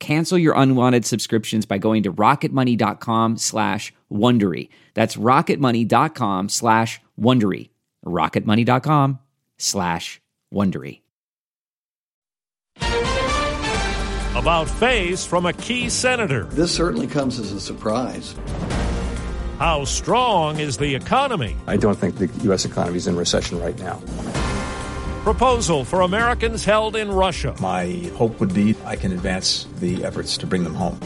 Cancel your unwanted subscriptions by going to rocketmoney.com slash Wondery. That's rocketmoney.com slash Wondery. rocketmoney.com slash Wondery. About face from a key senator. This certainly comes as a surprise. How strong is the economy? I don't think the U.S. economy is in recession right now. Proposal for Americans held in Russia. My hope would be I can advance the efforts to bring them home.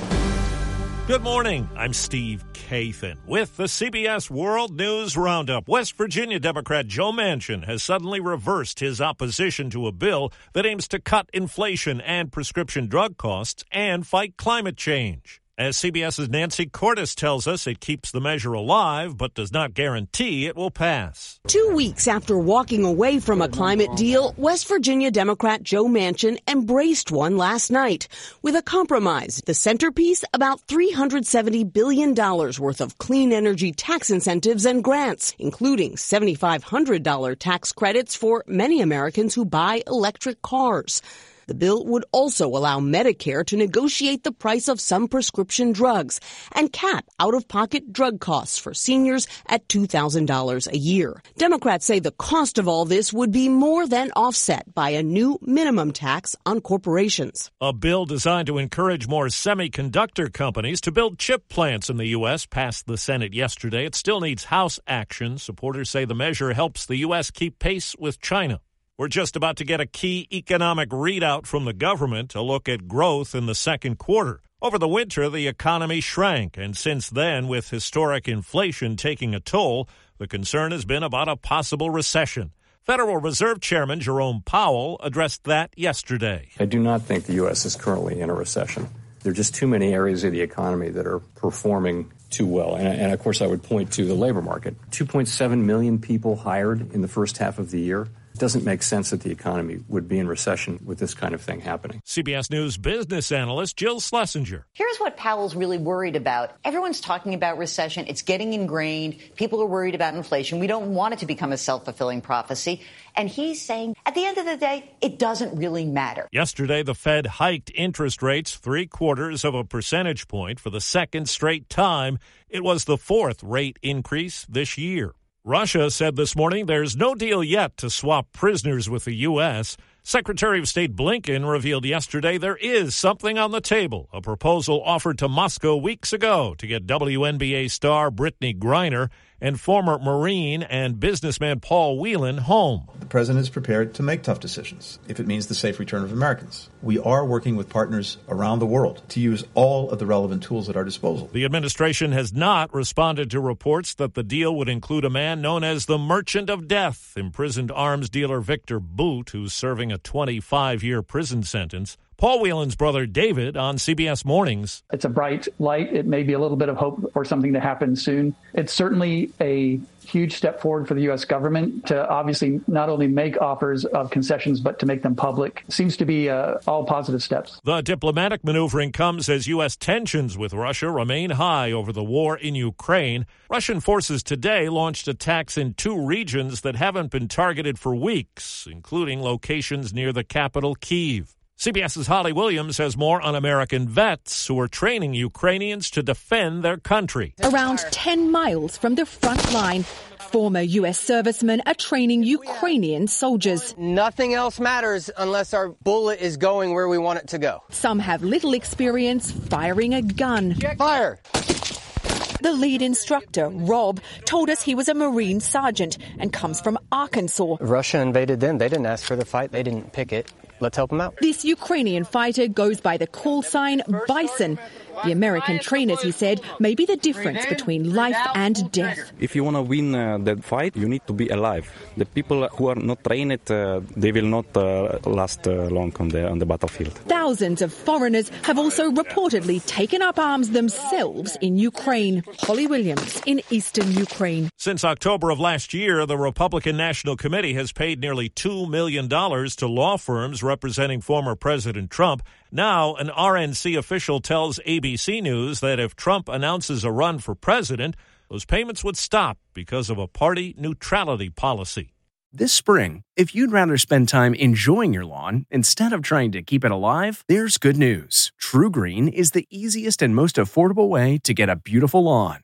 Good morning. I'm Steve Kathan with the CBS World News Roundup. West Virginia Democrat Joe Manchin has suddenly reversed his opposition to a bill that aims to cut inflation and prescription drug costs and fight climate change. As CBS's Nancy Cordes tells us, it keeps the measure alive, but does not guarantee it will pass. Two weeks after walking away from a climate deal, West Virginia Democrat Joe Manchin embraced one last night with a compromise. The centerpiece about $370 billion worth of clean energy tax incentives and grants, including $7,500 tax credits for many Americans who buy electric cars. The bill would also allow Medicare to negotiate the price of some prescription drugs and cap out of pocket drug costs for seniors at $2,000 a year. Democrats say the cost of all this would be more than offset by a new minimum tax on corporations. A bill designed to encourage more semiconductor companies to build chip plants in the U.S. passed the Senate yesterday. It still needs House action. Supporters say the measure helps the U.S. keep pace with China. We're just about to get a key economic readout from the government, a look at growth in the second quarter. Over the winter, the economy shrank, and since then, with historic inflation taking a toll, the concern has been about a possible recession. Federal Reserve Chairman Jerome Powell addressed that yesterday. I do not think the U.S. is currently in a recession. There are just too many areas of the economy that are performing too well. And, and of course, I would point to the labor market 2.7 million people hired in the first half of the year. It doesn't make sense that the economy would be in recession with this kind of thing happening. CBS News business analyst Jill Schlesinger. Here's what Powell's really worried about. Everyone's talking about recession. It's getting ingrained. People are worried about inflation. We don't want it to become a self fulfilling prophecy. And he's saying, at the end of the day, it doesn't really matter. Yesterday, the Fed hiked interest rates three quarters of a percentage point for the second straight time. It was the fourth rate increase this year. Russia said this morning there's no deal yet to swap prisoners with the U.S. Secretary of State Blinken revealed yesterday there is something on the table, a proposal offered to Moscow weeks ago to get WNBA star Brittney Griner and former Marine and businessman Paul Whelan home. The president is prepared to make tough decisions if it means the safe return of Americans. We are working with partners around the world to use all of the relevant tools at our disposal. The administration has not responded to reports that the deal would include a man known as the Merchant of Death, imprisoned arms dealer Victor Bout, who's serving a 25 year prison sentence. Paul Whelan's brother David on CBS Mornings. It's a bright light. It may be a little bit of hope for something to happen soon. It's certainly a huge step forward for the U.S. government to obviously not only make offers of concessions, but to make them public. Seems to be uh, all positive steps. The diplomatic maneuvering comes as U.S. tensions with Russia remain high over the war in Ukraine. Russian forces today launched attacks in two regions that haven't been targeted for weeks, including locations near the capital, Kiev. CBS's Holly Williams has more on American vets who are training Ukrainians to defend their country. Around 10 miles from the front line, former U.S. servicemen are training Ukrainian soldiers. Nothing else matters unless our bullet is going where we want it to go. Some have little experience firing a gun. Fire! The lead instructor, Rob, told us he was a Marine sergeant and comes from Arkansas. Russia invaded them. They didn't ask for the fight. They didn't pick it. Let's help them out. This Ukrainian fighter goes by the call sign Bison. The American trainers, he said, may be the difference between life and death. If you want to win uh, that fight, you need to be alive. The people who are not trained, uh, they will not uh, last uh, long on the on the battlefield. Thousands of foreigners have also reportedly taken up arms themselves in Ukraine. Holly Williams in eastern Ukraine. Since October of last year, the Republican National Committee has paid nearly $2 million to law firms representing former President Trump now, an RNC official tells ABC News that if Trump announces a run for president, those payments would stop because of a party neutrality policy. This spring, if you'd rather spend time enjoying your lawn instead of trying to keep it alive, there's good news. TruGreen is the easiest and most affordable way to get a beautiful lawn.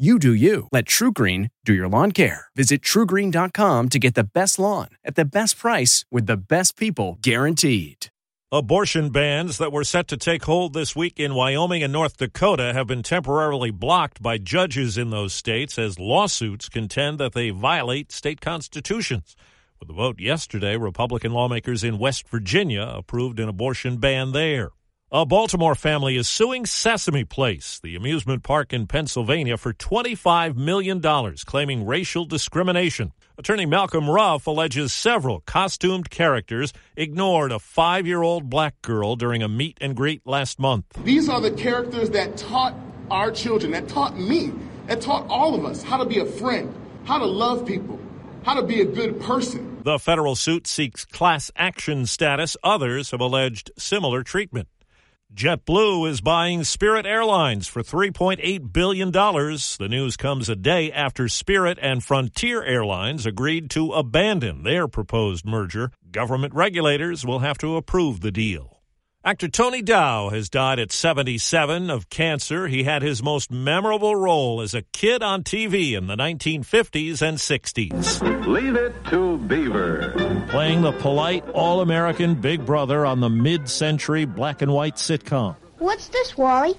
You do you. Let TruGreen do your lawn care. Visit trugreen.com to get the best lawn at the best price with the best people guaranteed. Abortion bans that were set to take hold this week in Wyoming and North Dakota have been temporarily blocked by judges in those states as lawsuits contend that they violate state constitutions. With a vote yesterday, Republican lawmakers in West Virginia approved an abortion ban there. A Baltimore family is suing Sesame Place, the amusement park in Pennsylvania, for $25 million, claiming racial discrimination. Attorney Malcolm Ruff alleges several costumed characters ignored a five year old black girl during a meet and greet last month. These are the characters that taught our children, that taught me, that taught all of us how to be a friend, how to love people, how to be a good person. The federal suit seeks class action status. Others have alleged similar treatment. JetBlue is buying Spirit Airlines for $3.8 billion. The news comes a day after Spirit and Frontier Airlines agreed to abandon their proposed merger. Government regulators will have to approve the deal. Actor Tony Dow has died at 77 of cancer. He had his most memorable role as a kid on TV in the 1950s and 60s. Leave it to Beaver. Playing the polite, all American big brother on the mid century black and white sitcom. What's this, Wally?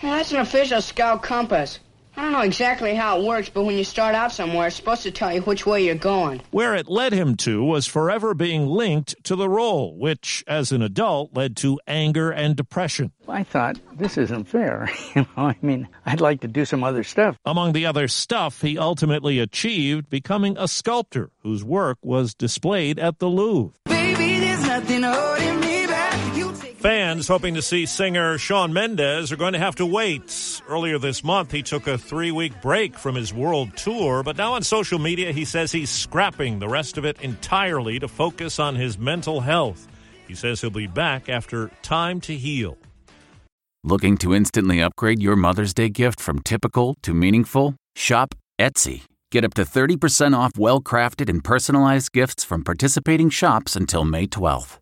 that's an official scout compass. I don't know exactly how it works, but when you start out somewhere, it's supposed to tell you which way you're going. Where it led him to was forever being linked to the role, which, as an adult, led to anger and depression. I thought, this isn't fair. you know, I mean, I'd like to do some other stuff. Among the other stuff, he ultimately achieved becoming a sculptor whose work was displayed at the Louvre. Baby, Fans hoping to see singer Shawn Mendes are going to have to wait. Earlier this month, he took a three week break from his world tour, but now on social media, he says he's scrapping the rest of it entirely to focus on his mental health. He says he'll be back after time to heal. Looking to instantly upgrade your Mother's Day gift from typical to meaningful? Shop Etsy. Get up to 30% off well crafted and personalized gifts from participating shops until May 12th.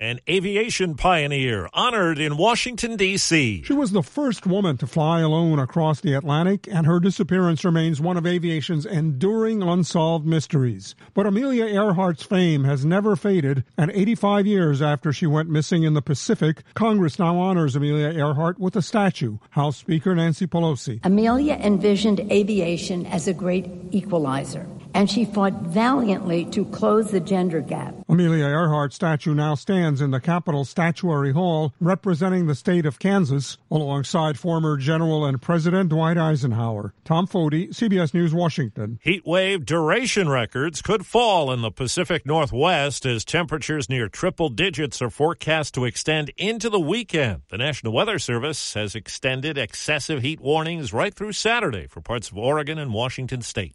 an aviation pioneer honored in Washington, D.C. She was the first woman to fly alone across the Atlantic, and her disappearance remains one of aviation's enduring unsolved mysteries. But Amelia Earhart's fame has never faded, and 85 years after she went missing in the Pacific, Congress now honors Amelia Earhart with a statue. House Speaker Nancy Pelosi. Amelia envisioned aviation as a great equalizer and she fought valiantly to close the gender gap. Amelia Earhart's statue now stands in the Capitol Statuary Hall, representing the state of Kansas, alongside former General and President Dwight Eisenhower. Tom Foty, CBS News, Washington. Heat wave duration records could fall in the Pacific Northwest as temperatures near triple digits are forecast to extend into the weekend. The National Weather Service has extended excessive heat warnings right through Saturday for parts of Oregon and Washington state.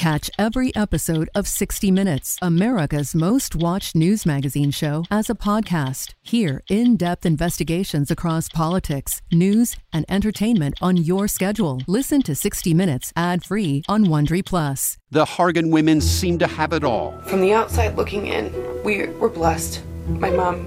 Catch every episode of 60 Minutes, America's most watched news magazine show, as a podcast. Hear in depth investigations across politics, news, and entertainment on your schedule. Listen to 60 Minutes ad free on Wondery Plus. The Hargan women seem to have it all. From the outside looking in, we were blessed. My mom